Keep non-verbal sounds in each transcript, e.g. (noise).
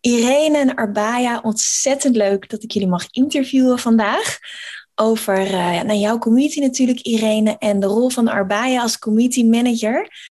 Irene en Arbaya, ontzettend leuk dat ik jullie mag interviewen vandaag. Over uh, naar jouw community natuurlijk, Irene, en de rol van Arbaya als community manager.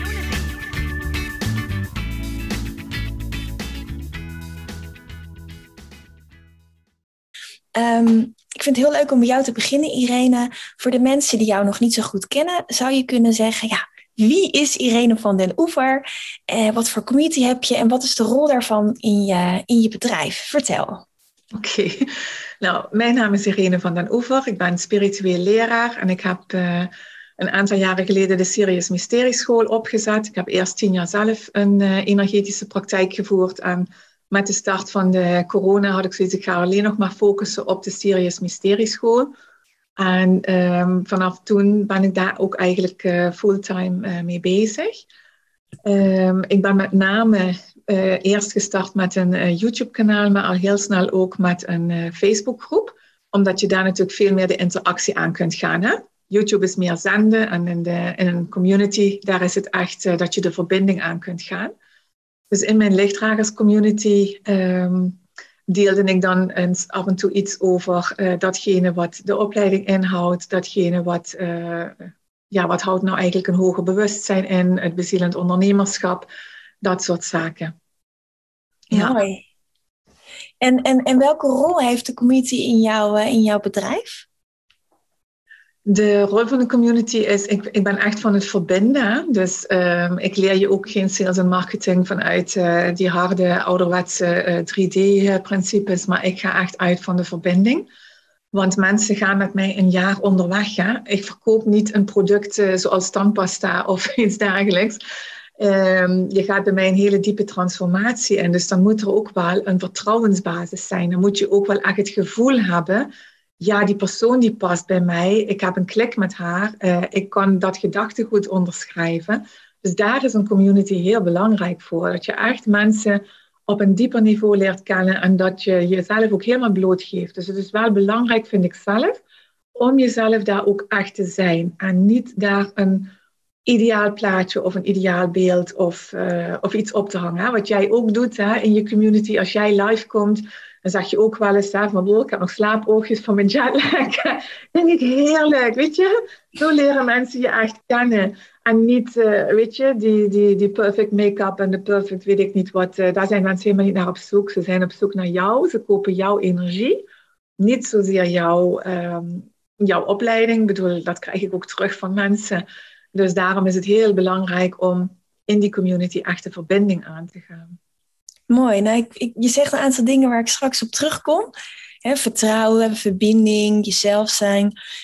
Um, ik vind het heel leuk om bij jou te beginnen, Irene. Voor de mensen die jou nog niet zo goed kennen, zou je kunnen zeggen: ja, wie is Irene van den Oever? Eh, wat voor community heb je en wat is de rol daarvan in je, in je bedrijf? Vertel. Oké, (laughs) nou, mijn naam is Irene van den Oever. Ik ben spiritueel leraar en ik heb uh, een aantal jaren geleden de Sirius Mysterieschool opgezet. Ik heb eerst tien jaar zelf een uh, energetische praktijk gevoerd en met de start van de corona had ik zoiets, ik ga alleen nog maar focussen op de Sirius Mysterieschool. En um, vanaf toen ben ik daar ook eigenlijk uh, fulltime uh, mee bezig. Um, ik ben met name uh, eerst gestart met een YouTube-kanaal, maar al heel snel ook met een Facebook-groep. Omdat je daar natuurlijk veel meer de interactie aan kunt gaan. Hè? YouTube is meer zenden en in, de, in een community, daar is het echt dat je de verbinding aan kunt gaan. Dus in mijn lichtdragerscommunity um, deelde ik dan eens af en toe iets over uh, datgene wat de opleiding inhoudt, datgene wat, uh, ja, wat houdt nou eigenlijk een hoger bewustzijn in, het bezielend ondernemerschap, dat soort zaken. Ja. En, en, en welke rol heeft de community in, jou, uh, in jouw bedrijf? De rol van de community is, ik, ik ben echt van het verbinden. Dus um, ik leer je ook geen sales en marketing vanuit uh, die harde, ouderwetse uh, eh, 3D-principes, maar ik ga echt uit van de verbinding. Want mensen gaan met mij een jaar onderweg. Hè? Ik verkoop niet een product uh, zoals tandpasta of (laughs) iets dergelijks. Um, je gaat bij mij een hele diepe transformatie in. Dus dan moet er ook wel een vertrouwensbasis zijn. Dan moet je ook wel echt het gevoel hebben ja, die persoon die past bij mij, ik heb een klik met haar, uh, ik kan dat gedachtegoed onderschrijven. Dus daar is een community heel belangrijk voor. Dat je echt mensen op een dieper niveau leert kennen en dat je jezelf ook helemaal blootgeeft. Dus het is wel belangrijk, vind ik zelf, om jezelf daar ook echt te zijn. En niet daar een ideaal plaatje of een ideaal beeld of, uh, of iets op te hangen. Wat jij ook doet hè, in je community als jij live komt dan zeg je ook wel eens, hè, van, ik heb nog slaapoogjes van mijn jetlag. (laughs) denk ik heerlijk, weet je? Zo leren mensen je echt kennen. En niet, uh, weet je, die, die, die perfect make-up en de perfect weet ik niet wat. Uh, daar zijn mensen helemaal niet naar op zoek. Ze zijn op zoek naar jou. Ze kopen jouw energie. Niet zozeer jouw, um, jouw opleiding. Ik bedoel, dat krijg ik ook terug van mensen. Dus daarom is het heel belangrijk om in die community echt de verbinding aan te gaan. Mooi. Nou, ik, je zegt een aantal dingen waar ik straks op terugkom. Vertrouwen, verbinding, jezelf zijn.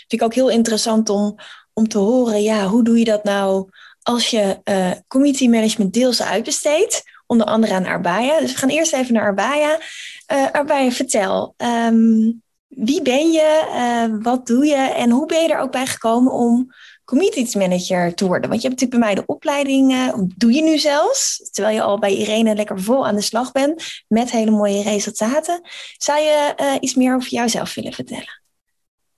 Vind ik ook heel interessant om, om te horen. Ja, hoe doe je dat nou als je uh, community management deels uitbesteedt? Onder andere aan Arbaya. Dus we gaan eerst even naar Arbaya. Uh, Arbaya, vertel. Um, wie ben je? Uh, wat doe je? En hoe ben je er ook bij gekomen om community manager te worden? Want je hebt natuurlijk bij mij de opleiding, uh, doe je nu zelfs, terwijl je al bij Irene lekker vol aan de slag bent met hele mooie resultaten. Zou je uh, iets meer over jouzelf willen vertellen?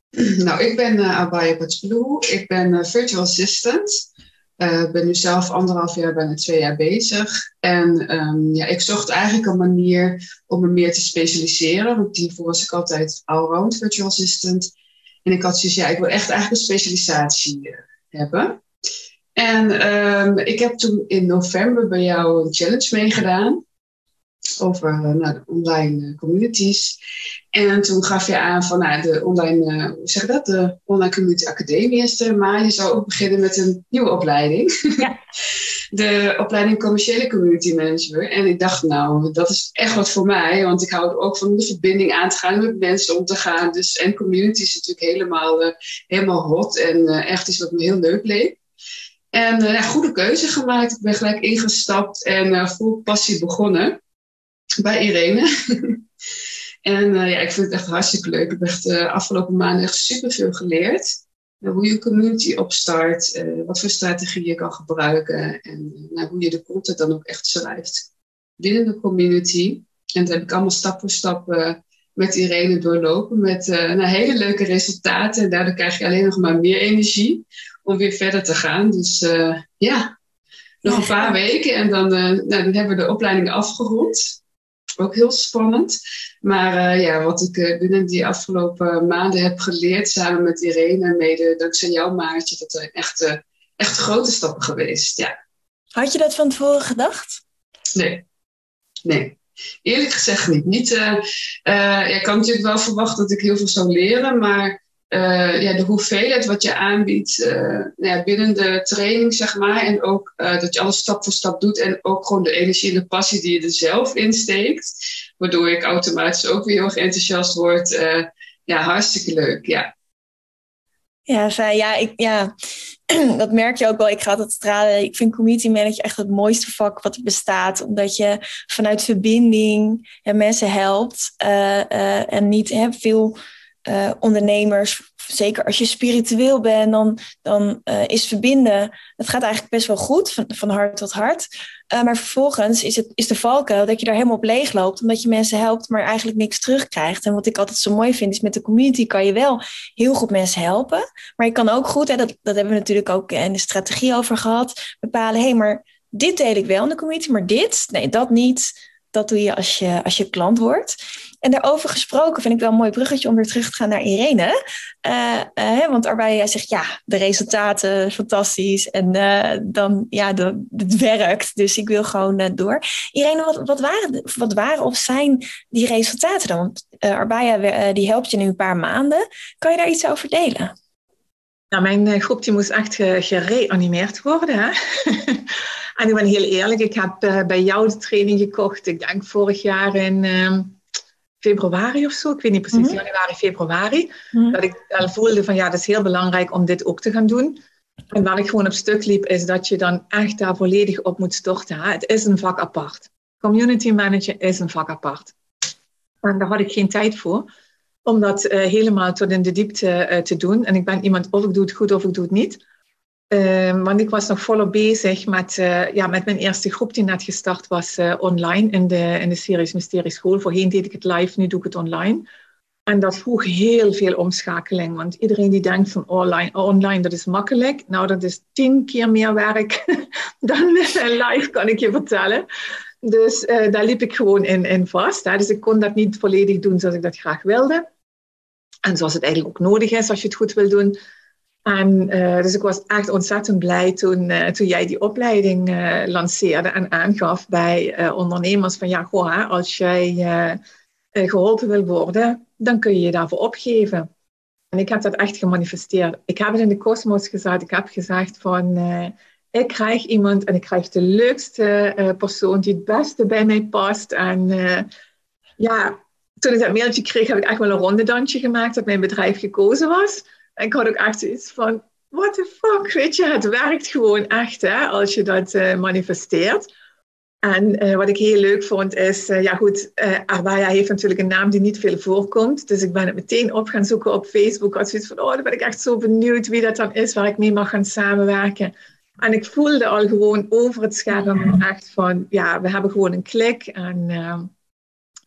(clears throat) Nou, ik ben uh, Abaya Patsblue. Ik ben virtual assistant. Ik ben nu zelf anderhalf jaar, bijna twee jaar bezig. En um, ja, ik zocht eigenlijk een manier om me meer te specialiseren. Want hiervoor was ik altijd allround virtual assistant. En ik had zoiets, ja, ik wil echt eigenlijk een specialisatie eh, hebben. En um, ik heb toen in november bij jou een challenge meegedaan over uh, nou, de online uh, communities. En toen gaf je aan van nou, de online, uh, hoe zeg dat? De online community academie is er, maar je zou ook beginnen met een nieuwe opleiding. Ja. (laughs) de opleiding commerciële community manager. En ik dacht, nou, dat is echt wat voor mij. Want ik hou ook van de verbinding aan te gaan, met mensen om te gaan. Dus, en community is natuurlijk helemaal, uh, helemaal hot en uh, echt iets wat me heel leuk leek. En uh, goede keuze gemaakt. Ik ben gelijk ingestapt en vol passie begonnen bij Irene. (laughs) en ja, ik vind het echt hartstikke leuk. Ik heb de afgelopen maanden echt superveel geleerd hoe je community opstart, uh, wat voor strategieën je kan gebruiken en nou, hoe je de content dan ook echt schrijft binnen de community. En dat heb ik allemaal stap voor stap uh, met Irene doorlopen met nou, hele leuke resultaten. En daardoor krijg je alleen nog maar meer energie om weer verder te gaan. Dus ja, nog een paar weken en dan, nou, dan hebben we de opleiding afgerond ook heel spannend. Maar uh, ja, wat ik uh, binnen die afgelopen maanden heb geleerd, samen met Irene, mede dankzij jou, Maartje, dat zijn echt, uh, echt grote stappen geweest. Ja. Had je dat van tevoren gedacht? Nee. Nee. Eerlijk gezegd niet. niet ik kan natuurlijk wel verwachten dat ik heel veel zou leren, maar uh, ja, de hoeveelheid wat je aanbiedt uh, nou ja, binnen de training, zeg maar. En ook uh, dat je alles stap voor stap doet. En ook gewoon de energie en de passie die je er zelf in steekt. Waardoor ik automatisch ook weer heel erg enthousiast word. ja, hartstikke leuk, ja. Ja, fijn. Ja, ik, ja, (clears throat) dat merk je ook wel. Ik ga het stralen. Ik vind community manager echt het mooiste vak wat er bestaat. Omdat je vanuit verbinding ja, mensen helpt. en niet hè, veel uh, ondernemers, zeker als je spiritueel bent, dan, dan uh, is verbinden, het gaat eigenlijk best wel goed, van, van hart tot hart. Uh, maar vervolgens is, het, is de valkuil dat je daar helemaal op leeg loopt, omdat je mensen helpt, maar eigenlijk niks terugkrijgt. En wat ik altijd zo mooi vind, is met de community kan je wel heel goed mensen helpen. Maar je kan ook goed, hè, dat, dat hebben we natuurlijk ook in de strategie over gehad, bepalen, hé, hey, maar dit deel ik wel in de community, maar dit, nee, dat niet. Dat doe je als je, als je klant wordt. En daarover gesproken vind ik wel een mooi bruggetje om weer terug te gaan naar Irene. Uh, uh, want waarbij zegt, ja, de resultaten fantastisch. En uh, dan, ja, de, het werkt. Dus ik wil gewoon door. Irene, wat, wat, waren, wat waren of zijn die resultaten dan? Want Arbaya, die helpt je nu een paar maanden. Kan je daar iets over delen? Nou, mijn groep die moest echt gereanimeerd worden. Hè? (laughs) en ik ben heel eerlijk, ik heb bij jou de training gekocht. Ik denk vorig jaar in ehm, februari of zo, ik weet niet precies, mm januari, februari, mm dat ik al voelde van ja, dat is heel belangrijk om dit ook te gaan doen. En waar ik gewoon op stuk liep, is dat je dan echt daar volledig op moet storten. Het is een vak apart. Community manager is een vak apart. En daar had ik geen tijd voor om dat uh, helemaal tot in de diepte uh, te doen. En ik ben iemand, of ik doe het goed of ik doe het niet. Uh, want ik was nog volop bezig met, uh, ja, met mijn eerste groep die net gestart was online in de, in de series Mysterie School. Voorheen deed ik het live, nu doe ik het online. En dat vroeg heel veel omschakeling. Want iedereen die denkt van online, online dat is makkelijk. Nou, dat is tien keer meer werk (laughs) dan live, kan ik je vertellen. Dus daar liep ik gewoon in, in vast. Dus ik kon dat niet volledig doen zoals ik dat graag wilde. En zoals het eigenlijk ook nodig is als je het goed wil doen. En, uh, dus ik was echt ontzettend blij toen, uh, toen jij die opleiding uh, lanceerde en aangaf bij ondernemers van ja, goh, als jij geholpen wil worden, dan kun je je daarvoor opgeven. En ik heb dat echt gemanifesteerd. Ik heb het in de kosmos gezet. Ik heb gezegd van ik krijg iemand en ik krijg de leukste persoon die het beste bij mij past. En ja, toen ik dat mailtje kreeg, heb ik echt wel een rondedansje gemaakt dat mijn bedrijf gekozen was. En ik had ook echt iets van, what the fuck, weet je, het werkt gewoon echt hè, als je dat uh, manifesteert. En uh, wat ik heel leuk vond is, uh, ja goed, Arbaya heeft natuurlijk een naam die niet veel voorkomt. Dus ik ben het meteen op gaan zoeken op Facebook. Als zoiets van, oh, dan ben ik echt zo benieuwd wie dat dan is, waar ik mee mag gaan samenwerken. En ik voelde al gewoon over het scherm echt van, ja, we hebben gewoon een klik. En,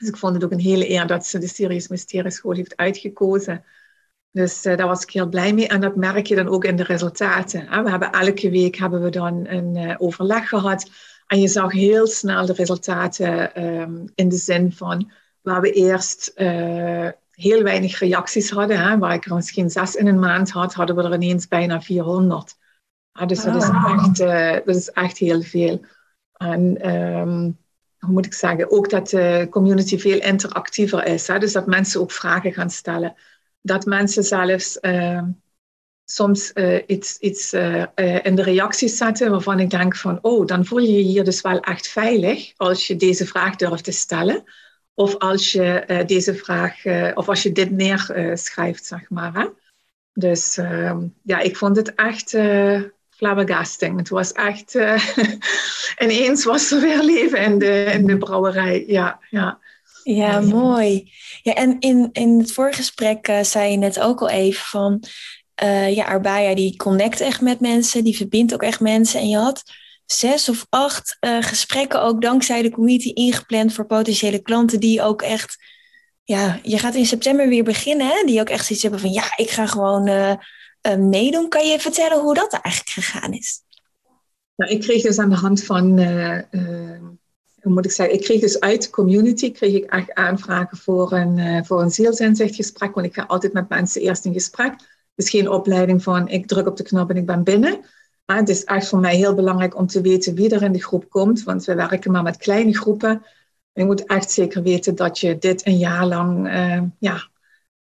dus ik vond het ook een hele eer dat ze de Sirius Mysterie School heeft uitgekozen. Dus uh, daar was ik heel blij mee. En dat merk je dan ook in de resultaten. Hè? We hebben elke week hebben we dan een uh, overleg gehad. En je zag heel snel de resultaten um, in de zin van waar we eerst uh, heel weinig reacties hadden. Hè? Waar ik er misschien zes in een maand had, hadden we er ineens bijna 400. Ja, dus dat, is ah. echt, dat is echt heel veel. En um, hoe moet ik zeggen, ook dat de community veel interactiever is. Hè? Dus dat mensen ook vragen gaan stellen dat mensen zelfs uh, soms iets, iets in de reacties zetten waarvan ik denk van, oh, dan voel je je hier dus wel echt veilig als je deze vraag durft te stellen. Of als je deze vraag, of als je dit neerschrijft, zeg maar. Hè? Dus ehm, ja, ik vond het echt flabbergasting. Het was echt, (laughs) ineens was er weer leven in de, in de brouwerij. Ja, ja. Ja, mooi. Ja, en in, in het vorige gesprek uh, zei je net ook al even van... Uh, ja, Arbaya die connect echt met mensen, die verbindt ook echt mensen. En je had zes of acht uh, gesprekken ook dankzij de community ingepland voor potentiële klanten die ook echt... Ja, je gaat in september weer beginnen, hè? Die ook echt zoiets hebben van... Ja, ik ga gewoon meedoen. Kan je vertellen hoe dat eigenlijk gegaan is? Nou, ik kreeg dus aan de hand van hoe moet ik zeggen, ik kreeg dus uit de community kreeg ik echt aanvragen voor een, uh, voor een zielsinzichtgesprek, want ik ga altijd met mensen eerst in gesprek. Het is geen opleiding van ik druk op de knop en ik ben binnen. Maar het is echt voor mij heel belangrijk om te weten wie er in de groep komt, want we werken maar met kleine groepen. Je moet echt zeker weten dat je dit een jaar lang uh, ja,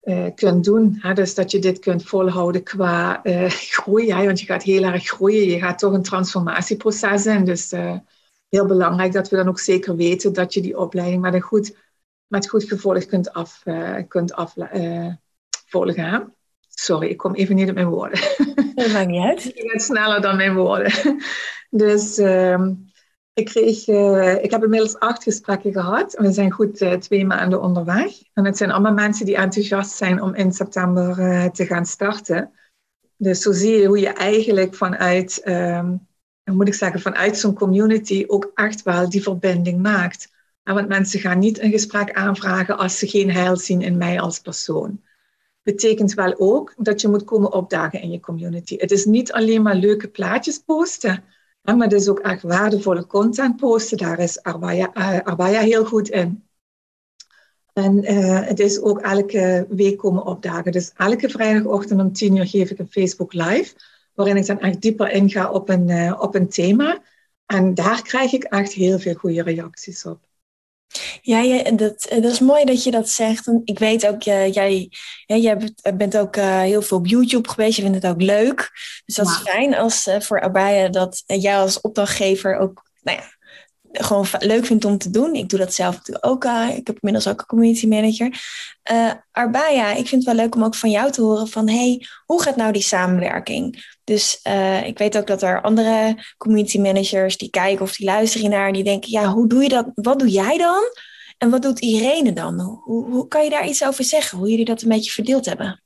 uh, kunt doen. Hè? Dus dat je dit kunt volhouden qua (laughs) groei, hè? want je gaat heel erg groeien. Je gaat toch een transformatieproces in. Dus heel belangrijk dat we dan ook zeker weten dat je die opleiding met een goed, met goed gevolg kunt, af, kunt afvolgen. Uh, Sorry, ik kom even niet op mijn woorden. Dat maakt niet uit. (laughs) Ik ben sneller dan mijn woorden. Dus uh, ik, uh, ik heb inmiddels acht gesprekken gehad. We zijn goed uh, twee maanden onderweg. En het zijn allemaal mensen die enthousiast zijn om in september te gaan starten. Dus zo zie je hoe je eigenlijk vanuit ehm, moet ik zeggen, vanuit zo'n community ook echt wel die verbinding maakt. want mensen gaan niet een gesprek aanvragen als ze geen heil zien in mij als persoon. Betekent wel ook dat je moet komen opdagen in je community. Het is niet alleen maar leuke plaatjes posten, maar het is ook echt waardevolle content posten. Daar is Arbaya, Arbaya heel goed in. En uh, het is ook elke week komen opdagen. Dus elke vrijdagochtend om 10 uur geef ik een Facebook Live waarin ik dan echt dieper inga op een, uh, op een thema. En daar krijg ik echt heel veel goede reacties op. Ja, ja dat, dat is mooi dat je dat zegt. Ik weet ook, uh, jij, jij bent ook uh, heel veel op YouTube geweest. Je vindt het ook leuk. Dus dat is fijn als uh, voor Abaya dat jij als opdrachtgever ook nou ja, gewoon leuk vindt om te doen. Ik doe dat zelf natuurlijk ook. Ik heb inmiddels ook een community manager. Uh, Arbaya, ik vind het wel leuk om ook van jou te horen van... hey, hoe gaat nou die samenwerking? Dus uh, ik weet ook dat er andere community managers die kijken of die luisteren naar... die denken, ja, hoe doe je dat? Wat doe jij dan? En wat doet Irene dan? Hoe, hoe kan je daar iets over zeggen? Hoe jullie dat een beetje verdeeld hebben?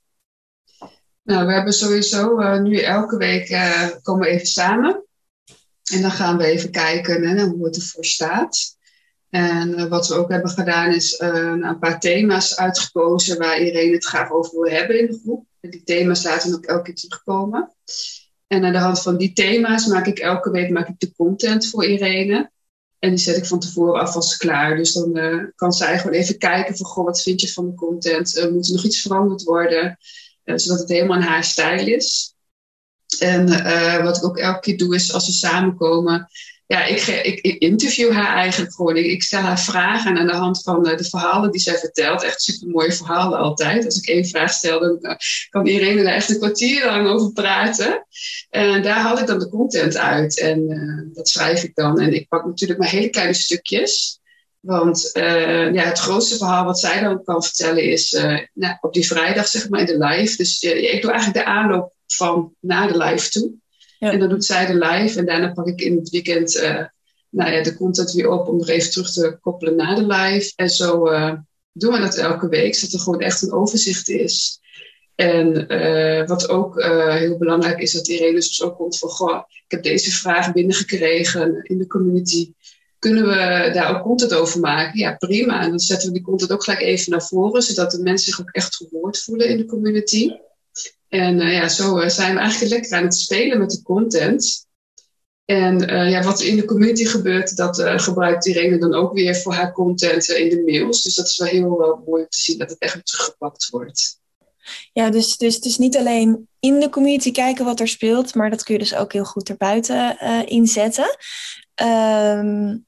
Nou, we hebben sowieso nu elke week komen we even samen... En dan gaan we even kijken hè, hoe het ervoor staat. En uh, wat we ook hebben gedaan is uh, een paar thema's uitgekozen waar iedereen het graag over wil hebben in de groep. En die thema's laten ook elke keer terugkomen. En aan de hand van die thema's maak ik elke week maak ik de content voor Irene. En die zet ik van tevoren alvast klaar. Dus dan uh, kan zij gewoon even kijken van, goh, wat vind je van de content? moet er nog iets veranderd worden? zodat het helemaal in haar stijl is. En uh, wat ik ook elke keer doe, is als we samenkomen. Ja, ik, ik, interview haar eigenlijk gewoon. Ik, stel haar vragen en aan de hand van uh, de verhalen die zij vertelt, echt super mooie verhalen altijd. Als ik één vraag stel, dan uh, kan iedereen er echt een kwartier lang over praten. En daar haal ik dan de content uit en dat schrijf ik dan. En ik pak natuurlijk maar hele kleine stukjes. Want ja, het grootste verhaal wat zij dan kan vertellen is nou, op die vrijdag, zeg maar, in de live. Dus ik doe eigenlijk de aanloop van naar de live toe. Ja. En dan doet zij de live en daarna pak ik in het weekend nou ja, de content weer op om nog even terug te koppelen naar de live. En zo doen we dat elke week, zodat er gewoon echt een overzicht is. En wat ook heel belangrijk is, dat iedereen dus ook komt van, goh, ik heb deze vraag binnengekregen in de community kunnen we daar ook content over maken? Ja, prima. En dan zetten we die content ook gelijk even naar voren, zodat de mensen zich ook echt gehoord voelen in de community. En uh, ja, zo uh, zijn we eigenlijk lekker aan het spelen met de content. En uh, ja, wat in de community gebeurt, dat gebruikt Irene dan ook weer voor haar content in de mails. Dus dat is wel heel mooi om te zien dat het echt teruggepakt wordt. Ja, dus, dus het is niet alleen in de community kijken wat er speelt, maar dat kun je dus ook heel goed erbuiten inzetten. Um,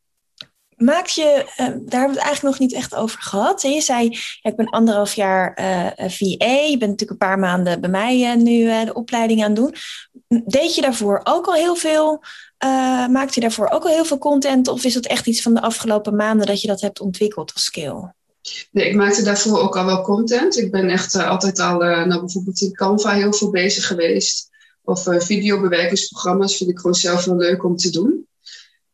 maakt je, uh, daar hebben we het eigenlijk nog niet echt over gehad. Je zei, ik ben anderhalf jaar uh, eh, VA, je bent natuurlijk een paar maanden bij mij uh, nu de opleiding aan het doen. Deed je daarvoor ook al heel veel, maakte je daarvoor ook al heel veel content? Of is dat echt iets van de afgelopen maanden dat je dat hebt ontwikkeld als skill? Nee, ik maakte daarvoor ook al wel content. Ik ben echt altijd al, nou, bijvoorbeeld in Canva heel veel bezig geweest. Of videobewerkingsprogramma's vind ik gewoon zelf wel leuk om te doen.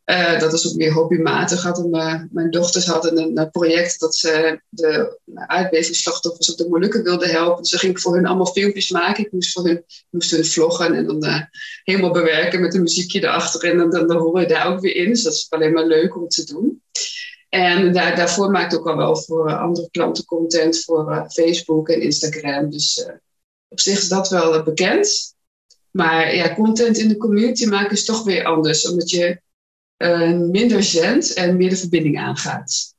Uh, dat is ook meer hobbymatig. Hadden, mijn dochters hadden een, een, project dat ze de aardbevingsslachtoffers op de Molukken wilden helpen. Dus dan ging ik voor hun allemaal filmpjes maken. Ik moest voor hun, vloggen en dan uh, helemaal bewerken met een muziekje erachter. En dan, dan, dan hoor je daar ook weer in. Dus dat is alleen maar leuk om te doen. En daar, daarvoor maakte ik ook al wel voor andere klanten content voor Facebook en Instagram. Dus op zich is dat wel bekend. Maar ja, content in de community maken is toch weer anders. Omdat je uh, minder zendt en meer de verbinding aangaat.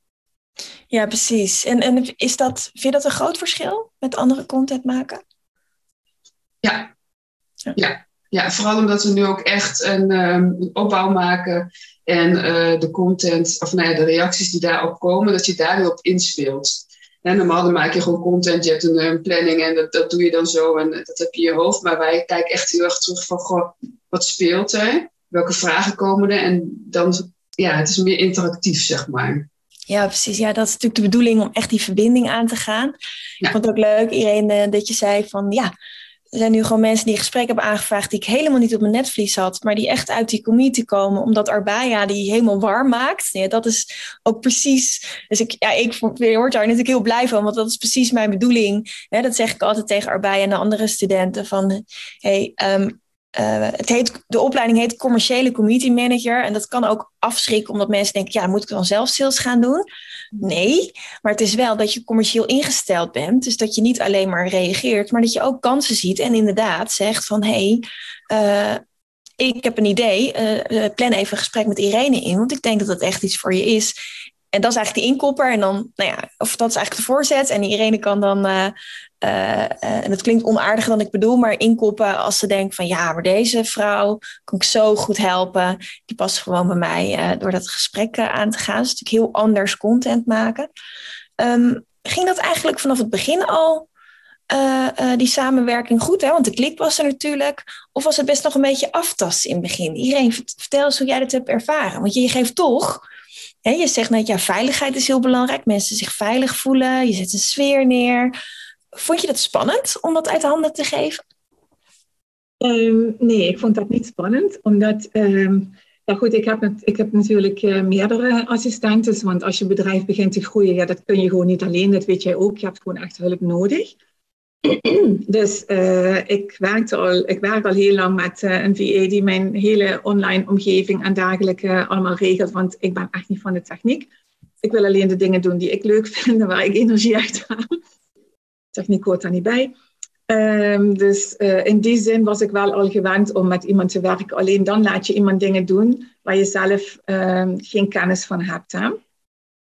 Ja, precies. En, en is dat, vind je dat een groot verschil met andere content maken? Ja. Ja. ja. ja vooral omdat we nu ook echt een, um, een opbouw maken en uh, de content, of nou ja, de reacties die daarop komen, dat je daar weer op inspeelt. En normaal dan maak je gewoon content, je hebt een, een planning en dat, dat, doe je dan zo en dat heb je in je hoofd. Maar wij kijken echt heel erg terug van, goh, wat speelt er? Welke vragen komen er? En dan, ja, het is meer interactief, zeg maar. Ja, precies. Ja, dat is natuurlijk de bedoeling om echt die verbinding aan te gaan. Ik vond het ook leuk, Irene, dat je zei van ja, er zijn nu gewoon mensen die een gesprek hebben aangevraagd die ik helemaal niet op mijn netvlies had, maar die echt uit die community komen, omdat Arbaya die helemaal warm maakt. Ja, dat is ook precies. Dus ik, ja, ik word daar natuurlijk heel blij van, want dat is precies mijn bedoeling. dat zeg ik altijd tegen Arbaya en de andere studenten: van hey, um, uh, het heet, de opleiding heet commerciële community manager. En dat kan ook afschrikken omdat mensen denken, ja, moet ik dan zelf sales gaan doen? Nee, maar het is wel dat je commercieel ingesteld bent. Dus dat je niet alleen maar reageert, maar dat je ook kansen ziet. En inderdaad zegt van, hé, hey, uh, ik heb een idee. Uh, plan even een gesprek met Irene in, want ik denk dat dat echt iets voor je is. En dat is eigenlijk de inkopper. En dan, nou ja, of dat is eigenlijk de voorzet. En Irene kan dan, uh, uh, en het klinkt onaardiger dan ik bedoel, maar inkoppen als ze denkt van ja, maar deze vrouw kan ik zo goed helpen. Die past gewoon bij mij door dat gesprek aan te gaan. Dus natuurlijk heel anders content maken. Um, ging dat eigenlijk vanaf het begin al, die samenwerking goed? Hè? Want de klik was er natuurlijk. Of was het best nog een beetje aftasten in het begin? Irene, vertel eens hoe jij dat hebt ervaren. Want je geeft toch je zegt net, ja, veiligheid is heel belangrijk. Mensen zich veilig voelen. Je zet een sfeer neer. Vond je dat spannend om dat uit handen te geven? Ehm, nee, ik vond dat niet spannend. Omdat, ehm, ja goed, ik heb, ik heb natuurlijk uh, meerdere assistentes. Want als je bedrijf begint te groeien, ja, dat kun je gewoon niet alleen. Dat weet jij ook. Je hebt gewoon echt hulp nodig. (clears throat) Dus uh, ik, werkte al, ik werk al heel lang met uh, een VA die mijn hele online omgeving en dergelijke allemaal regelt. Want ik ben echt niet van de techniek. Ik wil alleen de dingen doen die ik leuk (laughs) vind en waar ik energie uit haal. Techniek hoort daar niet bij. Um, dus uh, in die zin was ik wel al gewend om met iemand te werken. Alleen dan laat je iemand dingen doen waar je zelf um, geen kennis van hebt. Hè?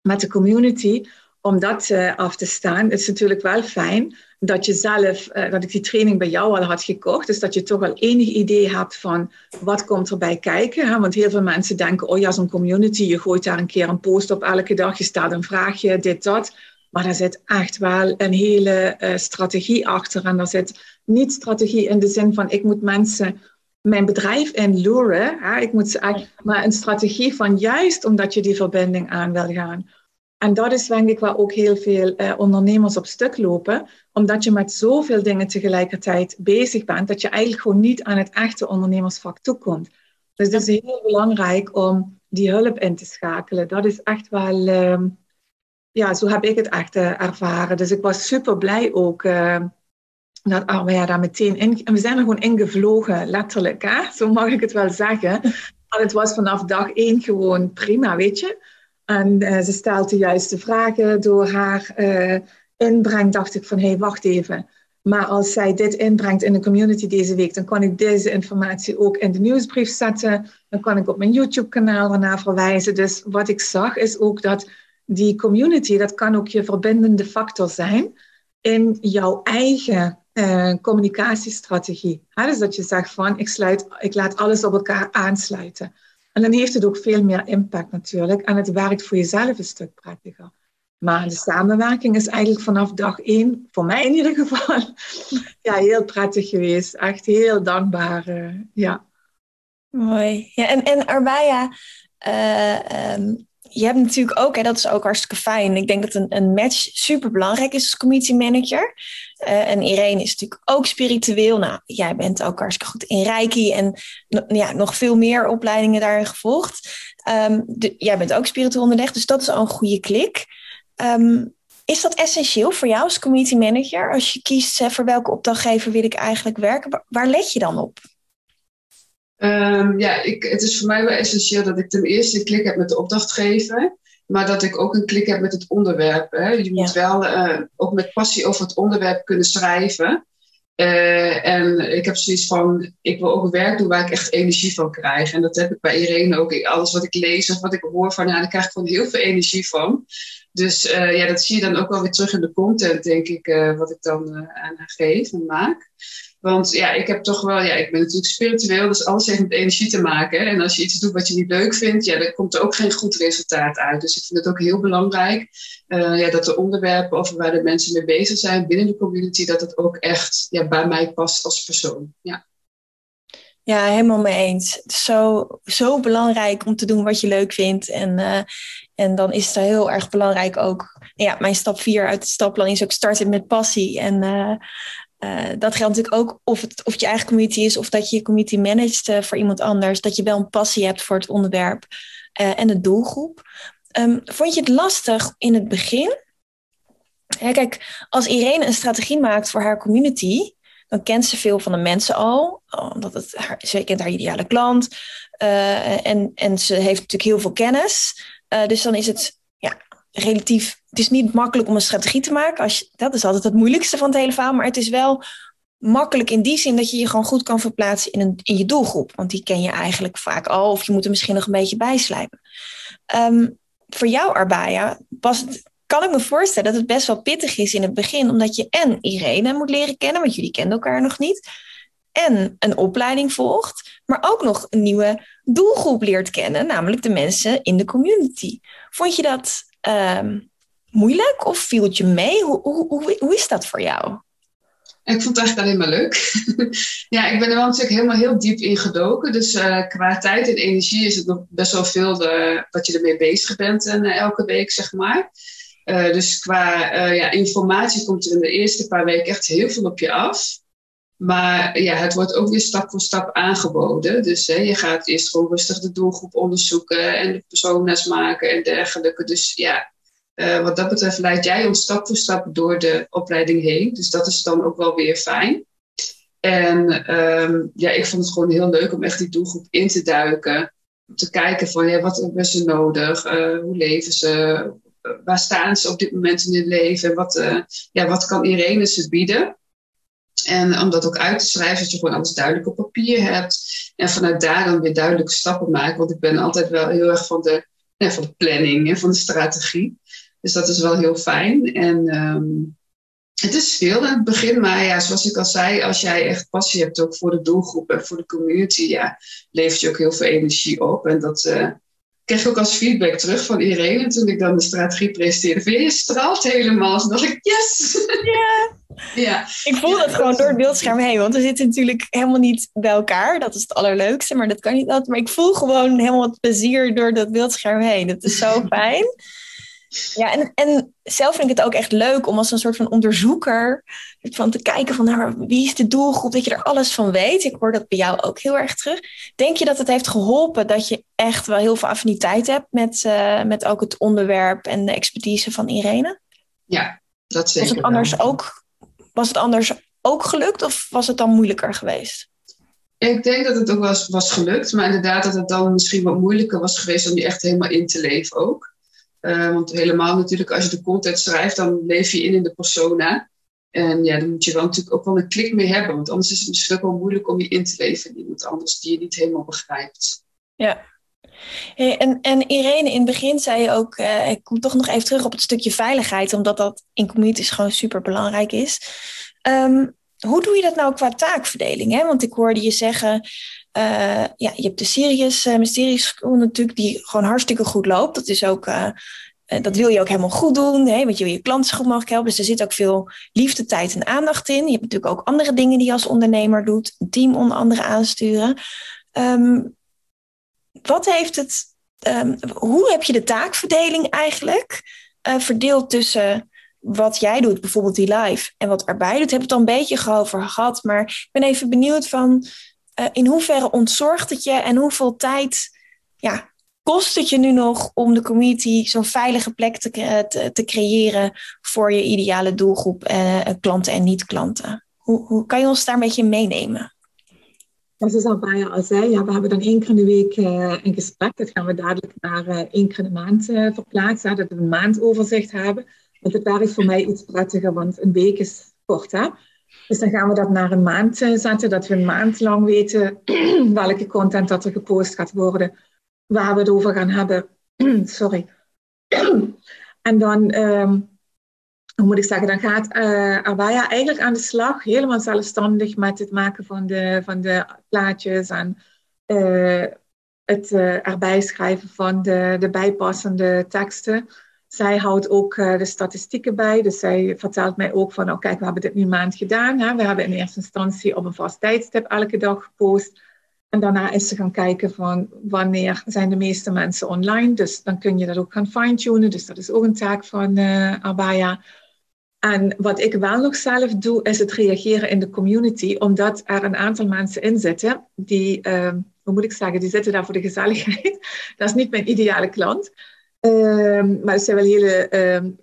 Met de community, om dat af te staan, is natuurlijk wel fijn dat je zelf, uh, dat ik die training bij jou al had gekocht. Dus dat je toch al enig idee hebt van wat komt erbij kijken. Hè? Want heel veel mensen denken, oh ja, zo'n community, je gooit daar een keer een post op elke dag, je stelt een vraagje, dit, dat. Maar daar zit echt wel een hele uh, strategie achter. En daar zit niet strategie in de zin van ik moet mensen mijn bedrijf inluren. Hè? Ik moet ze, maar een strategie van juist omdat je die verbinding aan wil gaan. En dat is denk ik waar ook heel veel eh, ondernemers op stuk lopen, omdat je met zoveel dingen tegelijkertijd bezig bent, dat je eigenlijk gewoon niet aan het echte ondernemersvak toekomt. Dus het is heel belangrijk om die hulp in te schakelen. Dat is echt wel, uh, ja, zo heb ik het echt uh, ervaren. Dus ik was super blij ook uh, dat Armea daar meteen in. En we zijn er gewoon ingevlogen, letterlijk, hè? zo mag ik het wel zeggen. (laughs) En het was vanaf dag één gewoon prima, weet je. En uh, ze stelt de juiste vragen door haar uh, inbreng. Dacht ik van, hé, hey, wacht even. Maar als zij dit inbrengt in de community deze week, dan kan ik deze informatie ook in de nieuwsbrief zetten. Dan kan ik op mijn YouTube-kanaal ernaar verwijzen. Dus wat ik zag is ook dat die community, dat kan ook je verbindende factor zijn in jouw eigen uh, communicatiestrategie. dus dat je zegt van, ik, sluit, ik laat alles op elkaar aansluiten. En dan heeft het ook veel meer impact natuurlijk. En het werkt voor jezelf een stuk prettiger. Maar de samenwerking is eigenlijk vanaf dag één, voor mij in ieder geval, (laughs) ja, heel prettig geweest. Echt heel dankbaar. Uh, ja. Mooi. Ja, en, en uh, um, je hebt natuurlijk ook, hè, dat is ook hartstikke fijn. Ik denk dat een, een match super belangrijk is als community manager. Uh, en Irene is natuurlijk ook spiritueel. Nou, jij bent ook hartstikke goed in Reiki en ja, nog veel meer opleidingen daarin gevolgd. De, jij bent ook spiritueel onderlegd, dus dat is al een goede klik. Um, is dat essentieel voor jou als community manager? Als je kiest voor welke opdrachtgever wil ik eigenlijk werken, waar let je dan op? Um, ja, ik, het is voor mij wel essentieel dat ik ten eerste een klik heb met de opdrachtgever, maar dat ik ook een klik heb met het onderwerp. Hè. Je moet wel uh, ook met passie over het onderwerp kunnen schrijven. Uh, en ik heb zoiets van, ik wil ook werk doen waar ik echt energie van krijg. En dat heb ik bij Irene ook. Alles wat ik lees of wat ik hoor van haar, daar krijg ik gewoon heel veel energie van. Dus uh, ja, dat zie je dan ook wel weer terug in de content, denk ik, uh, wat ik dan aan haar geef en maak. Want ja, ik heb toch wel, ja, ik ben natuurlijk spiritueel, dus alles heeft met energie te maken. En als je iets doet wat je niet leuk vindt, ja, dan komt er ook geen goed resultaat uit. Dus ik vind het ook heel belangrijk uh, ja, dat de onderwerpen over waar de mensen mee bezig zijn binnen de community, dat het ook echt ja, bij mij past als persoon. Ja. Ja, helemaal mee eens. Zo, zo belangrijk om te doen wat je leuk vindt. En, uh, en dan is het heel erg belangrijk ook. Ja, mijn stap 4 uit het stapplan is ook starten met passie. En uh, uh, dat geldt natuurlijk ook of het, of je eigen community is of dat je je community managt uh, voor iemand anders. Dat je wel een passie hebt voor het onderwerp uh, en de doelgroep. Um, vond je het lastig in het begin? Ja, kijk, als Irene een strategie maakt voor haar community, dan kent ze veel van de mensen al. Omdat het haar, ze kent haar ideale klant. en, en ze heeft natuurlijk heel veel kennis. dus dan is het relatief. Het is niet makkelijk om een strategie te maken. Als dat is altijd het moeilijkste van het hele verhaal. Maar het is wel makkelijk in die zin dat je je gewoon goed kan verplaatsen in, een, in je doelgroep. Want die ken je eigenlijk vaak al. Of je moet er misschien nog een beetje bijslijpen. Um, voor jou, Arbaya, kan ik me voorstellen dat het best wel pittig is in het begin. Omdat je en Irene moet leren kennen. Want jullie kenden elkaar nog niet. En een opleiding volgt. Maar ook nog een nieuwe doelgroep leert kennen. Namelijk de mensen in de community. Vond je dat um, moeilijk of viel het je mee? Hoe, hoe, hoe, hoe is dat voor jou? Ik vond het eigenlijk alleen maar leuk. (laughs) ja, ik ben er wel natuurlijk helemaal heel diep in gedoken. Dus uh, qua tijd en energie is het nog best wel veel de, wat je ermee bezig bent en, uh, elke week, zeg maar. Dus qua ja, informatie komt er in de eerste paar weken echt heel veel op je af. Maar ja, het wordt ook weer stap voor stap aangeboden. Dus hè, je gaat eerst gewoon rustig de doelgroep onderzoeken en de persona's maken en dergelijke. Dus ja, uh, wat dat betreft leid jij ons stap voor stap door de opleiding heen. Dus dat is dan ook wel weer fijn. En um, ja, ik vond het gewoon heel leuk om echt die doelgroep in te duiken. Om te kijken van ja, wat hebben ze nodig? Uh, hoe leven ze? waar staan ze op dit moment in hun leven? Wat, uh, ja, wat kan Irene ze bieden? En om dat ook uit te schrijven, dat je gewoon alles duidelijk op papier hebt. En vanuit daar dan weer duidelijke stappen maken. Want ik ben altijd wel heel erg van de, van de planning en van de strategie. Dus dat is wel heel fijn. En um, het is veel in het begin, maar ja, zoals ik al zei, als jij echt passie hebt ook voor de doelgroep en voor de community, ja, levert je ook heel veel energie op. En dat uh, kreeg ook als feedback terug van Irene toen ik dan de strategie presenteerde. je, je straalt helemaal. Toen dacht ik, yes! Ja. (laughs) Ja. Ik voel dat gewoon door het beeldscherm heen. Want we zitten natuurlijk helemaal niet bij elkaar. Dat is het allerleukste, maar dat kan niet altijd. Maar ik voel gewoon helemaal het plezier door dat beeldscherm heen. Dat is zo (laughs) fijn. Ja, en, en zelf vind ik het ook echt leuk om als een soort van onderzoeker van te kijken van nou, wie is de doelgroep, dat je er alles van weet. Ik hoor dat bij jou ook heel erg terug. Denk je dat het heeft geholpen dat je echt wel heel veel affiniteit hebt met, uh, met ook het onderwerp en de expertise van Irene? Ja, dat zeker. Was het anders ook was het anders ook gelukt of was het dan moeilijker geweest? Ik denk dat het ook was, was gelukt, maar inderdaad dat het dan misschien wat moeilijker was geweest om je echt helemaal in te leven ook. Uh, want helemaal natuurlijk, als je de content schrijft, dan leef je in in de persona. En ja, dan moet je wel natuurlijk ook wel een klik mee hebben, want anders is het misschien ook wel moeilijk om je in te leven in iemand anders die je niet helemaal begrijpt. Ja, Hey, en, en Irene, in het begin zei je ook, uh, ik kom toch nog even terug op het stukje veiligheid, omdat dat in communities gewoon super belangrijk is. Um, hoe doe je dat nou qua taakverdeling? Hè? Want ik hoorde je zeggen, uh, ja, je hebt de Sirius uh, Mysteries School natuurlijk, die gewoon hartstikke goed loopt. Dat is ook, uh, dat wil je ook helemaal goed doen, hè? want je wil je klanten zo goed mogelijk helpen. Dus er zit ook veel liefde, tijd en aandacht in. Je hebt natuurlijk ook andere dingen die je als ondernemer doet, een team onder andere aansturen. Um, wat heeft het, um, hoe heb je de taakverdeling eigenlijk verdeeld tussen wat jij doet, bijvoorbeeld die live, en wat erbij doet, heb het al een beetje over gehad. Maar ik ben even benieuwd van uh, in hoeverre ontzorgt het je en hoeveel tijd ja, kost het je nu nog om de community zo'n veilige plek te, te, creëren voor je ideale doelgroep, uh, klanten en niet-klanten? Hoe, hoe kan je ons daar een beetje meenemen? Dat is al paar jaar al zei, ja, we hebben dan één keer in de week uh, een gesprek. Dat gaan we dadelijk naar één keer in de maand verplaatsen, dat we een maandoverzicht hebben. Want het werkt voor mij iets prettiger, want een week is kort. Hè? Dus dan gaan we dat naar een maand eh, zetten, dat we een maand lang weten (clears throat) welke content dat er gepost gaat worden, waar we het over gaan hebben. (clears throat) Sorry. (clears throat) en dan, um, hoe moet ik zeggen, dan gaat uh, eigenlijk aan de slag, helemaal zelfstandig met het maken van de, van de plaatjes en uh, het erbij schrijven van de, de bijpassende teksten. Zij houdt ook uh, de statistieken bij. Dus zij vertelt mij ook van, oh kijk, we hebben dit nu maand gedaan. Hè. We hebben in eerste instantie op een vast tijdstip elke dag gepost. En daarna is ze gaan kijken van wanneer zijn de meeste mensen online. Dus dan kun je dat ook gaan fine-tunen. Dus dat is ook een taak van uh, Abaya. En wat ik wel nog zelf doe, is het reageren in de community. Omdat er een aantal mensen in zitten die, uh, hoe moet ik zeggen, die zitten daar voor de gezelligheid. (laughs) Dat is niet mijn ideale klant. Uh, maar het zijn wel hele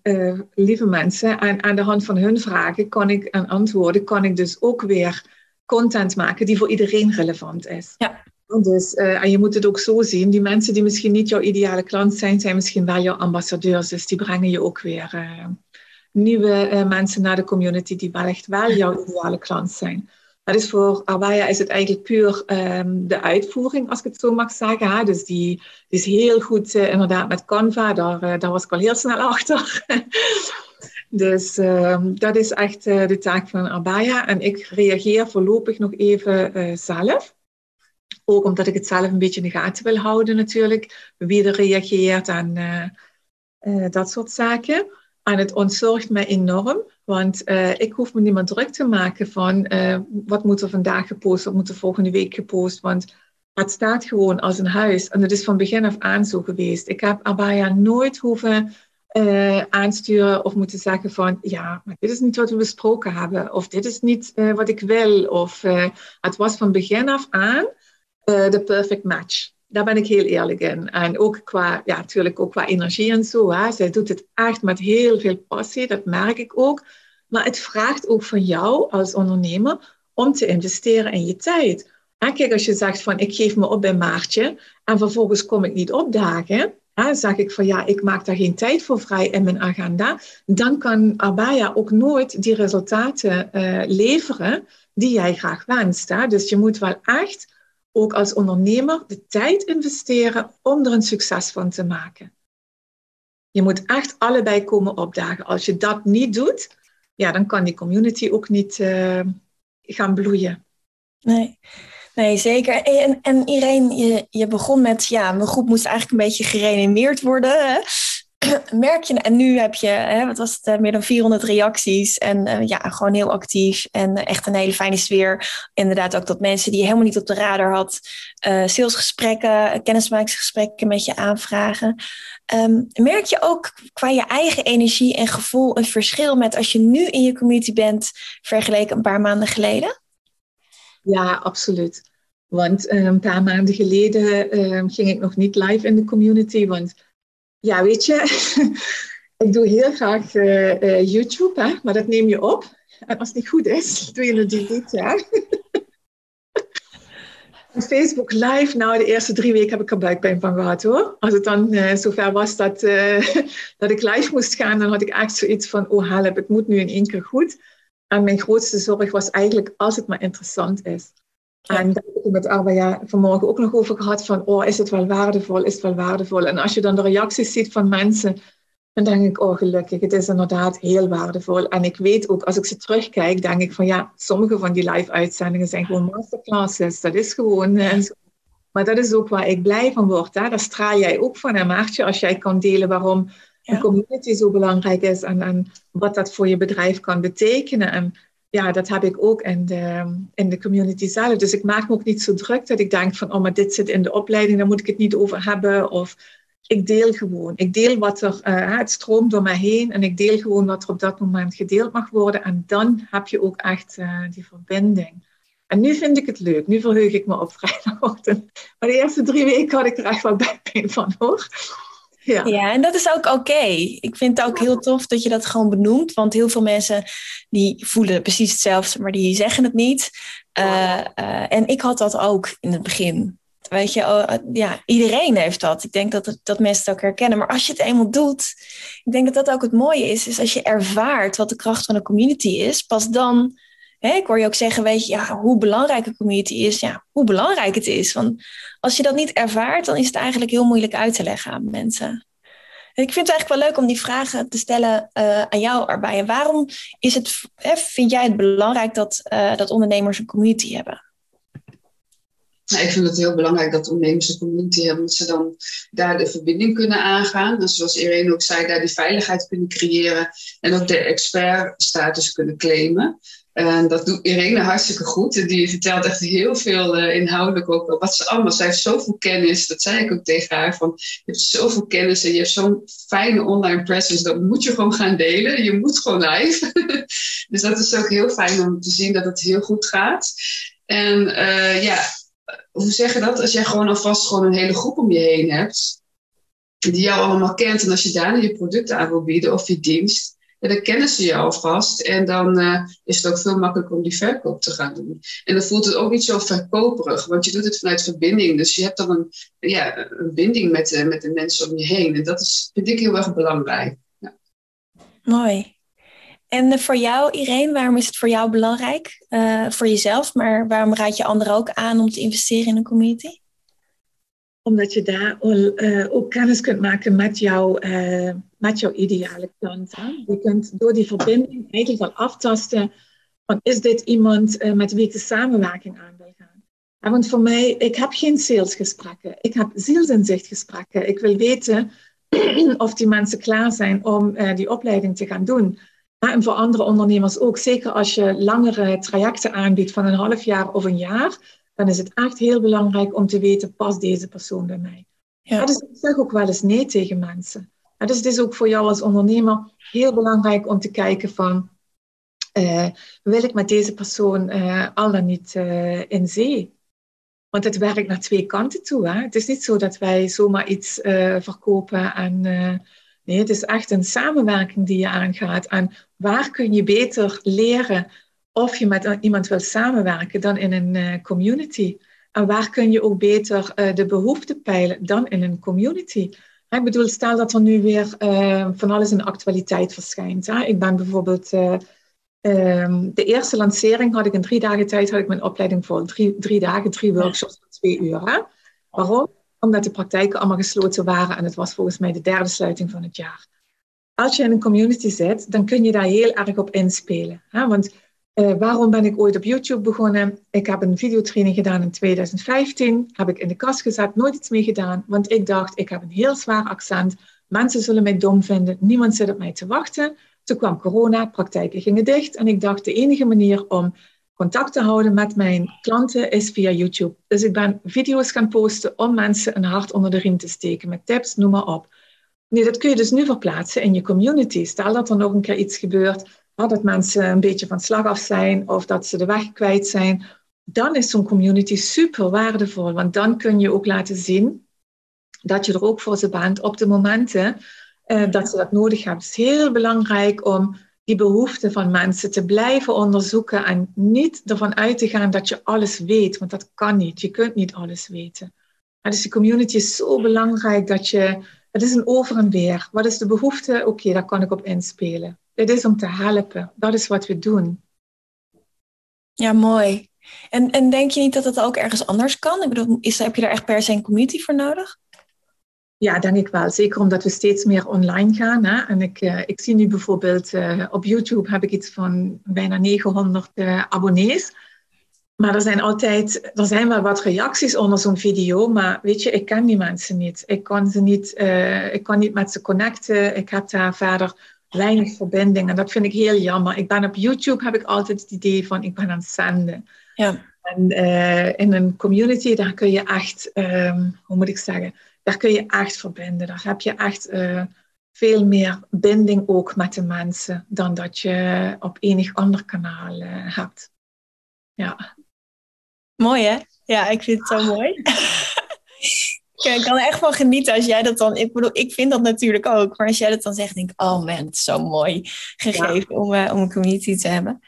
uh, uh, lieve mensen. En aan de hand van hun vragen kan ik, en antwoorden, kan ik dus ook weer content maken die voor iedereen relevant is. Ja. Dus, uh, en je moet het ook zo zien, die mensen die misschien niet jouw ideale klant zijn, zijn misschien wel jouw ambassadeurs. Dus die brengen je ook weer nieuwe mensen naar de community die wel echt wel jouw ideale klant zijn. Dat is voor Awaya is het eigenlijk puur um, de uitvoering, als ik het zo mag zeggen. Dus die, is heel goed uh, inderdaad met Canva, daar, uh, daar was ik al heel snel (laughs) achter. dus um, dat is echt uh, de taak van Abaya. En ik reageer voorlopig nog even zelf. Ook omdat ik het zelf een beetje in de gaten wil houden natuurlijk. Wie er reageert en dat soort zaken. En het ontzorgt mij enorm. Want uh, ik hoef me niet meer druk te maken van uh, wat moet er vandaag gepost, wat moet er volgende week gepost. Want het staat gewoon als een huis. En dat is van begin af aan zo geweest. Ik heb Abaya nooit hoeven uh, aansturen of moeten zeggen van ja, maar dit is niet wat we besproken hebben. Of dit is niet wat ik wil. Of het was van begin af aan de perfect match daar ben ik heel eerlijk in. En ook qua, ja, natuurlijk ook qua energie en zo. Hè. Zij doet het echt met heel veel passie, dat merk ik ook. Maar het vraagt ook van jou als ondernemer om te investeren in je tijd. En kijk, als je zegt van ik geef me op bij Maartje en vervolgens kom ik niet opdagen, hè, zeg ik van ja, ik maak daar geen tijd voor vrij in mijn agenda, dan kan Abaya ook nooit die resultaten uh, leveren die jij graag wenst. Hè. Dus je moet wel echt ook als ondernemer de tijd investeren om er een succes van te maken. Je moet echt allebei komen opdagen. Als je dat niet doet, ja, dan kan die community ook niet uh, gaan bloeien. Nee. Nee, zeker. En, en Irene, je, je begon met, ja, mijn groep moest eigenlijk een beetje gereanimeerd worden. (clears throat) merk je, en nu heb je, hè, wat was het, eh, meer dan 400 reacties en uh, ja, gewoon heel actief en echt een hele fijne sfeer. Inderdaad ook dat mensen die je helemaal niet op de radar had, salesgesprekken, kennismakingsgesprekken met je aanvragen. Um, merk je ook qua je eigen energie en gevoel een verschil met als je nu in je community bent vergeleken een paar maanden geleden? Ja, absoluut. Want een paar maanden geleden ging ik nog niet live in de community, want ja, weet je, (laughs) ik doe heel graag uh, uh, YouTube, hè, maar dat neem je op. En als het niet goed is, (laughs) doe je het niet, ja. (laughs) Facebook live, nou de eerste drie weken heb ik er buikpijn van gehad hoor. Als het dan uh, zover was dat, dat ik live moest gaan, dan had ik echt zoiets van, oh help, het moet nu in één keer goed. En mijn grootste zorg was eigenlijk als het maar interessant is. En daar heb ik met Arbaya vanmorgen ook nog over gehad van, oh, is het wel waardevol, is het wel waardevol? En als je dan de reacties ziet van mensen dan denk ik, oh gelukkig, het is inderdaad heel waardevol. En ik weet ook, als ik ze terugkijk, denk ik van ja, sommige van die live-uitzendingen zijn gewoon masterclasses. Dat is gewoon... Uh, maar dat is ook waar ik blij van word. Hè? Daar straal jij ook van, hè, Maartje, als jij kan delen waarom ja. een community zo belangrijk is en, en wat dat voor je bedrijf kan betekenen. En ja, dat heb ik ook in de, in de community zelf. Dus ik maak me ook niet zo druk dat ik denk van, oh, maar dit zit in de opleiding, daar moet ik het niet over hebben. Of ik deel gewoon. Ik deel wat er, uh, het stroomt door mij heen en ik deel gewoon wat er op dat moment gedeeld mag worden. En dan heb je ook echt uh, die verbinding. En nu vind ik het leuk. Nu verheug ik me op vrijdagochtend. Maar de eerste drie weken had ik er echt wel (laughs) bijpijn van hoor. Ja. ja, en dat is ook oké. Ik vind het ook heel tof dat je dat gewoon benoemt. Want heel veel mensen die voelen precies hetzelfde, maar die zeggen het niet. Uh, uh, en ik had dat ook in het begin. Weet je, oh, ja, iedereen heeft dat. Ik denk dat, dat mensen het ook herkennen. Maar als je het eenmaal doet, ik denk dat dat ook het mooie is, is als je ervaart wat de kracht van een community is, pas dan Ik hoor je ook zeggen, weet je, ja, hoe belangrijk een community is, ja, hoe belangrijk het is. Want als je dat niet ervaart, dan is het eigenlijk heel moeilijk uit te leggen aan mensen. ik vind het eigenlijk wel leuk om die vragen te stellen uh, aan jou erbij. Waarom is het, hè, vind jij het belangrijk dat, uh, dat ondernemers een community hebben? Nou, ik vind het heel belangrijk dat ondernemers een community hebben, omdat ze dan daar de verbinding kunnen aangaan. En zoals Irene ook zei, daar die veiligheid kunnen creëren en ook de expertstatus kunnen claimen. En dat doet Irene hartstikke goed. Die vertelt echt heel veel uh, inhoudelijk ook wat ze allemaal. Zij heeft zoveel kennis, dat zei ik ook tegen haar. Van, je hebt zoveel kennis en je hebt zo'n fijne online presence. Dat moet je gewoon gaan delen. Je moet gewoon live. (laughs) dus dat is ook heel fijn om te zien dat het heel goed gaat. En uh, ja, hoe zeg je dat? Als jij gewoon alvast gewoon een hele groep om je heen hebt. Die jou allemaal kent. En als je daar je producten aan wil bieden of je dienst dan kennen ze je alvast. En dan uh, is het ook veel makkelijker om die verkoop te gaan doen. En dan voelt het ook niet zo verkoperig, want je doet het vanuit verbinding. Dus je hebt dan een, ja, een binding met, uh, met de mensen om je heen. En dat is, vind ik heel erg belangrijk. Ja. Mooi. En uh, voor jou, Irene, waarom is het voor jou belangrijk? voor jezelf, maar waarom raad je anderen ook aan om te investeren in een community? Omdat je daar uh, ook kennis kunt maken met, uh, met jouw ideale klant. Je kunt door die verbinding eigenlijk al aftasten is dit iemand uh, met wie ik de samenwerking aan wil gaan. Want voor mij, ik heb geen salesgesprekken. Ik heb zielsinzichtgesprekken. Ik wil weten (clears throat) of die mensen klaar zijn om die opleiding te gaan doen. Ja, en voor andere ondernemers ook. Zeker als je langere trajecten aanbiedt van een half jaar of een jaar dan is het echt heel belangrijk om te weten, past deze persoon bij mij? Ja. dus ik zeg ook wel eens nee tegen mensen. dus het is ook voor jou als ondernemer heel belangrijk om te kijken van, uh, wil ik met deze persoon uh, al dan niet uh, in zee? Want het werkt naar twee kanten toe. Hè? Het is niet zo dat wij zomaar iets verkopen en nee, het is echt een samenwerking die je aangaat. En waar kun je beter leren of je met iemand wil samenwerken dan in een uh, community. En waar kun je ook beter uh, de behoeften peilen dan in een community? Ik bedoel, stel dat er nu weer uh, van alles in de actualiteit verschijnt. Hè? Ik ben bijvoorbeeld, um, de eerste lancering had ik in drie dagen tijd, had ik mijn opleiding vol. Drie, drie dagen, drie workshops van twee uur. Waarom? Omdat de praktijken allemaal gesloten waren en het was volgens mij de derde sluiting van het jaar. Als je in een community zit, dan kun je daar heel erg op inspelen. Hè? Want uh, waarom ben ik ooit op YouTube begonnen? Ik heb een videotraining gedaan in 2015. Heb ik in de kast gezet, nooit iets mee gedaan. Want ik dacht, ik heb een heel zwaar accent. Mensen zullen mij dom vinden. Niemand zit op mij te wachten. Toen kwam corona, praktijken gingen dicht. En ik dacht, de enige manier om contact te houden met mijn klanten is via YouTube. Dus ik ben video's gaan posten om mensen een hart onder de riem te steken. Met tips, noem maar op. Nu, dat kun je dus nu verplaatsen in je community. Stel dat er nog een keer iets gebeurt dat mensen een beetje van slag af zijn of dat ze de weg kwijt zijn, dan is zo'n community super waardevol. Want dan kun je ook laten zien dat je er ook voor ze bent op de momenten eh, dat ze dat nodig hebben. Het is heel belangrijk om die behoeften van mensen te blijven onderzoeken en niet ervan uit te gaan dat je alles weet, want dat kan niet. Je kunt niet alles weten. dus die community is zo belangrijk dat je, het is een over en weer. Wat is de behoefte? Oké, daar kan ik op inspelen. Het is om te helpen. Dat is wat we doen. Ja, mooi. En, en denk je niet dat het ook ergens anders kan? Ik bedoel, is, heb je daar echt per se een community voor nodig? Ja, denk ik wel. Zeker omdat we steeds meer online gaan. Hè? En ik, uh, ik zie nu bijvoorbeeld uh, op YouTube heb ik iets van bijna 900 uh, abonnees. Maar er zijn altijd, er zijn wel wat reacties onder zo'n video, maar weet je, ik ken die mensen niet. Ik kan ze niet, ik kan niet met ze connecten. Ik heb daar verder weinig verbinding en dat vind ik heel jammer. Ik ben op YouTube, heb ik altijd het idee van, ik ben aan het zenden. Ja. En in een community, daar kun je echt, um, hoe moet ik zeggen, daar kun je echt verbinden. Daar heb je echt uh, veel meer binding ook met de mensen dan dat je op enig ander kanaal uh, hebt. Ja. Mooi hè? Ja, ik vind het zo mooi. (laughs) ik kan er echt van genieten als jij dat dan. Ik bedoel, ik vind dat natuurlijk ook. Maar als jij dat dan zegt, denk ik, oh man, het is zo mooi gegeven ja. om, uh, om een community te hebben.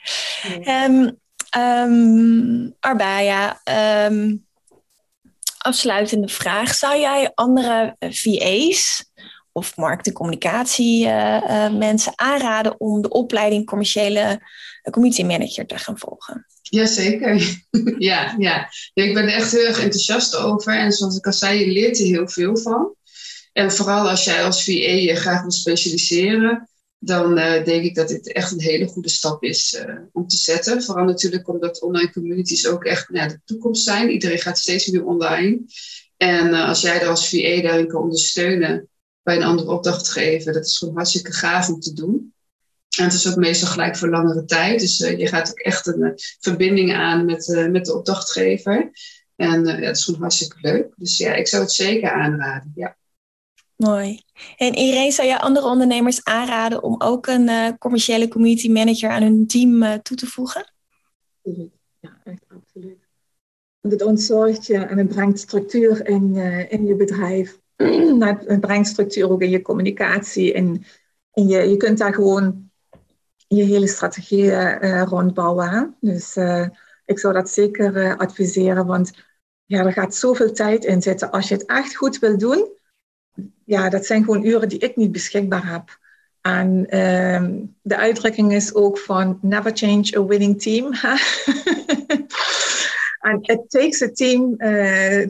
Ja. Um, um, Arbaya, um, afsluitende vraag. Zou jij andere eh, VA's of markt- en uh, mensen aanraden om de opleiding commerciële community manager te gaan volgen? Jazeker. (laughs) ja, ja. ik ben er echt heel erg enthousiast over. En zoals ik al zei, je leert er heel veel van. En vooral als jij als VA je graag wil specialiseren, dan uh, denk ik dat dit echt een hele goede stap is uh, om te zetten. Vooral natuurlijk omdat online communities ook echt nou, de toekomst zijn. Iedereen gaat steeds meer online. En uh, als jij er als VA daarin kan ondersteunen bij een andere opdrachtgever, dat is gewoon hartstikke gaaf om te doen. En het is ook meestal gelijk voor langere tijd. Dus je gaat ook echt een verbinding aan met, met de opdrachtgever. En ja, dat is gewoon hartstikke leuk. Dus ja, ik zou het zeker aanraden. Ja. Mooi. En Irene, zou je andere ondernemers aanraden om ook een uh, commerciële community manager aan hun team uh, toe te voegen? Ja, echt absoluut. Want het ontzorgt je en het brengt structuur in, uh, in je bedrijf. (clears throat) het brengt structuur ook in je communicatie. En, en je, je kunt daar gewoon je hele strategie rondbouwen. Dus ik zou dat zeker adviseren, want ja, er gaat zoveel tijd in zitten. Als je het echt goed wil doen, ja, dat zijn gewoon uren die ik niet beschikbaar heb. En um, de uitdrukking is ook van never change a winning team. And (laughs) it takes a team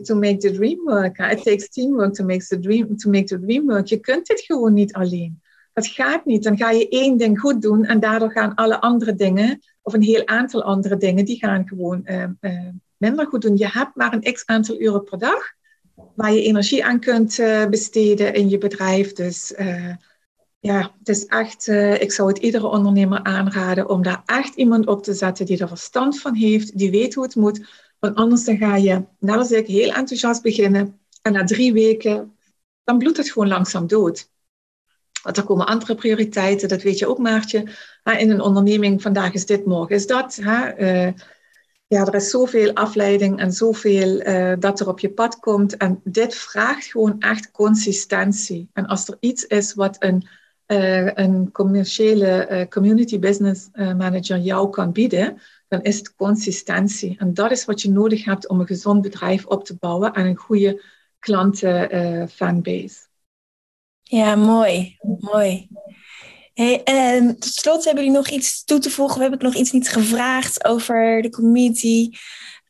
to make the dream work. It takes teamwork to make, the dream, to make the dream work. Je kunt dit gewoon niet alleen. Dat gaat niet. Dan ga je één ding goed doen en daardoor gaan alle andere dingen, of een heel aantal andere dingen, die gaan gewoon uh, uh, minder goed doen. Je hebt maar een x aantal uren per dag waar je energie aan kunt uh, besteden in je bedrijf. Dus ja, het is echt, ik zou het iedere ondernemer aanraden om daar echt iemand op te zetten die er verstand van heeft, die weet hoe het moet. Want anders dan ga je, net als ik, heel enthousiast beginnen. En na drie weken, dan bloedt het gewoon langzaam dood. Want er komen andere prioriteiten, dat weet je ook, Maartje. In een onderneming, vandaag is dit, morgen is dat. Hè? ja, er is zoveel afleiding en zoveel uh, dat er op je pad komt. En dit vraagt gewoon echt consistentie. En als er iets is wat een, uh, een commerciële community business manager jou kan bieden, dan is het consistentie. En dat is wat je nodig hebt om een gezond bedrijf op te bouwen en een goede klantenfanbase. Ja, mooi. Mooi. En tot slot hebben jullie nog iets toe te voegen? We hebben nog iets niet gevraagd over de community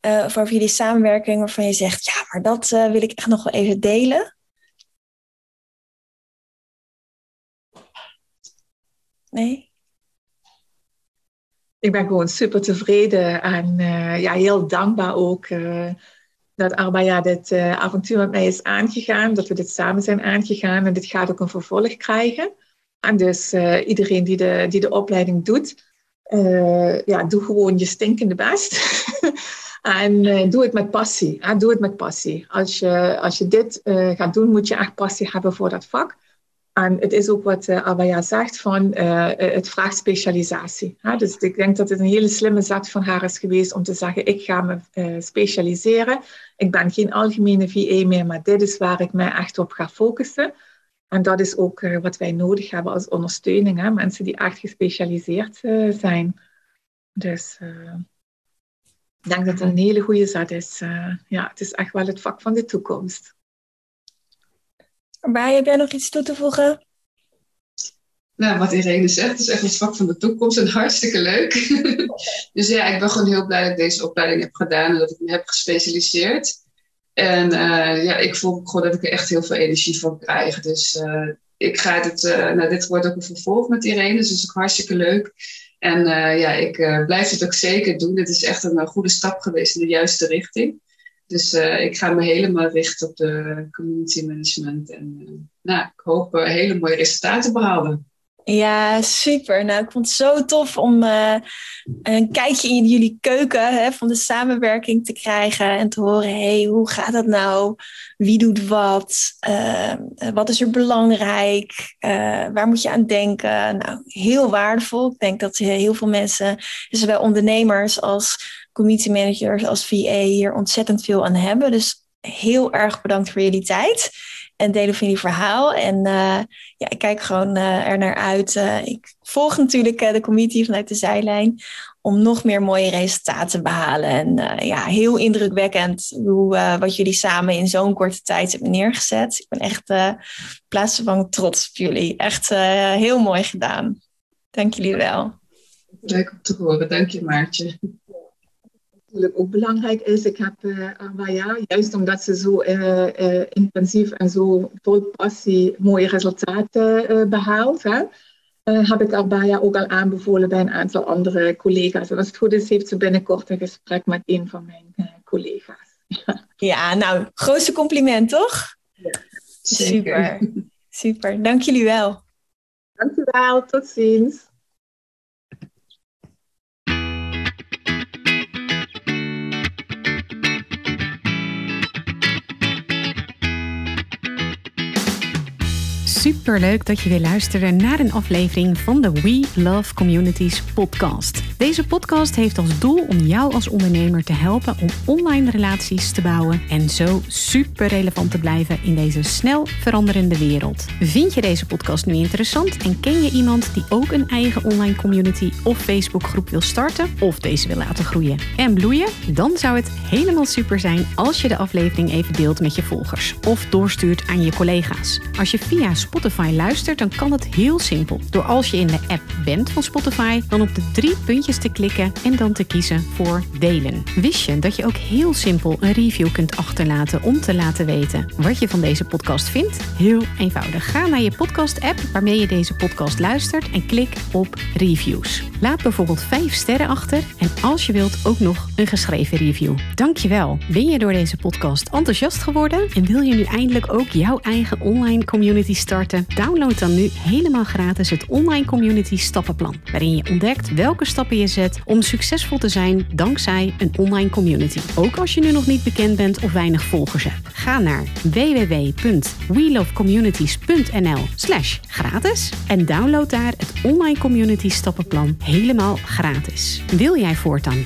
uh, of over jullie samenwerking waarvan je zegt, ja, maar dat uh, wil ik echt nog wel even delen. Nee? Ik ben gewoon super tevreden en uh, ja, heel dankbaar ook dat Arbaya dit avontuur met mij is aangegaan, dat we dit samen zijn aangegaan en dit gaat ook een vervolg krijgen. En dus uh, iedereen die de, die de opleiding doet, uh, ja, doe gewoon je stinkende best. (laughs) en doe het met passie. Doe het met passie. Als je, als je dit gaat doen, moet je echt passie hebben voor dat vak. En het is ook wat uh, Abaya zegt, van, het vraagt specialisatie. Dus ik denk dat het een hele slimme zet van haar is geweest om te zeggen, ik ga me specialiseren. Ik ben geen algemene VA meer, maar dit is waar ik mij echt op ga focussen. En dat is ook wat wij nodig hebben als ondersteuning. Hè? Mensen die echt gespecialiseerd zijn. Dus ik denk dat het een hele goede zet is. ja, het is echt wel het vak van de toekomst. Waar heb jij nog iets toe te voegen? Nou, wat Irene zegt, is echt het vak van de toekomst en hartstikke leuk. (laughs) dus ja, ik ben gewoon heel blij dat ik deze opleiding heb gedaan en dat ik me heb gespecialiseerd. En ja, ik voel gewoon dat ik er echt heel veel energie van krijg. Dus ik ga dit, nou, dit wordt ook een vervolg met Irene, dus dat is ook hartstikke leuk. En ja, ik blijf het ook zeker doen. Het is echt een goede stap geweest in de juiste richting. Dus ik ga me helemaal richten op de community management. En nou, ik hoop hele mooie resultaten behalen. Ja, super. Nou, ik vond het zo tof om een kijkje in jullie keuken hè, van de samenwerking te krijgen en te horen, hey, hoe gaat dat nou? Wie doet wat? Wat is er belangrijk? Waar moet je aan denken? Nou, heel waardevol. Ik denk dat heel veel mensen, zowel ondernemers als community managers als VA hier ontzettend veel aan hebben. Dus heel erg bedankt voor jullie tijd en delen van je verhaal. En uh, ja, ik kijk gewoon uh, er naar uit. Uh, ik volg natuurlijk de community vanuit de zijlijn om nog meer mooie resultaten te behalen. En ja, heel indrukwekkend hoe, wat jullie samen in zo'n korte tijd hebben neergezet. Ik ben echt plaatsvervangend trots op jullie. Echt heel mooi gedaan. Dank jullie wel. Leuk om te horen. Dank je Maartje natuurlijk ook belangrijk is. Ik heb uh, juist omdat ze zo uh, intensief en zo vol passie mooie resultaten behaalt, hè, heb ik Arbaya ook al aanbevolen bij een aantal andere collega's. En als het goed is, heeft ze binnenkort een gesprek met een van mijn collega's. (laughs) ja, nou, grootste compliment, toch? Ja, Super. Super. Dank jullie wel. Dank u wel. Tot ziens. Super leuk dat je weer luisterde naar een aflevering van de We Love Communities podcast. Deze podcast heeft als doel om jou als ondernemer te helpen om online relaties te bouwen en zo super relevant te blijven in deze snel veranderende wereld. Vind je deze podcast nu interessant en ken je iemand die ook een eigen online community of Facebookgroep wil starten of deze wil laten groeien en bloeien? Dan zou het helemaal super zijn als je de aflevering even deelt met je volgers of doorstuurt aan je collega's. Als je via Spotify luistert, dan kan het heel simpel. Door als je in de app bent van Spotify, dan op de drie puntjes te klikken en dan te kiezen voor delen. Wist je dat je ook heel simpel een review kunt achterlaten om te laten weten wat je van deze podcast vindt? Heel eenvoudig. Ga naar je podcast-app waarmee je deze podcast luistert en klik op reviews. Laat bijvoorbeeld 5 sterren achter en als je wilt ook nog een geschreven review. Dankjewel. Ben je door deze podcast enthousiast geworden en wil je nu eindelijk ook jouw eigen online community starten? Download dan nu helemaal gratis het Online Community Stappenplan. Waarin je ontdekt welke stappen zet om succesvol te zijn dankzij een online community. Ook als je nu nog niet bekend bent of weinig volgers hebt. Ga naar www.welovecommunities.nl slash gratis en download daar het Online Community Stappenplan helemaal gratis. Wil jij voortaan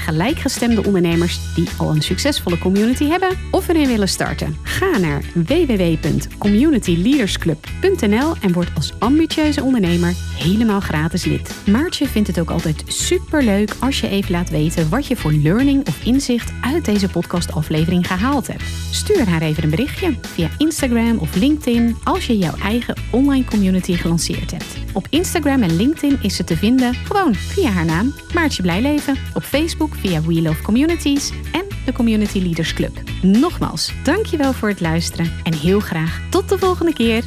gelijkgestemde ondernemers die al een succesvolle community hebben of erin willen starten. Ga naar www.communityleadersclub.nl en word als ambitieuze ondernemer helemaal gratis lid. Maartje vindt het ook altijd super leuk als je even laat weten wat je voor learning of inzicht uit deze podcastaflevering gehaald hebt. Stuur haar even een berichtje via Instagram of LinkedIn als je jouw eigen online community gelanceerd hebt. Op Instagram en LinkedIn is ze te vinden gewoon via haar naam Maartje Blijleven, op Facebook via We Love Communities en de Community Leaders Club. Nogmaals, dankjewel voor het luisteren en heel graag tot de volgende keer.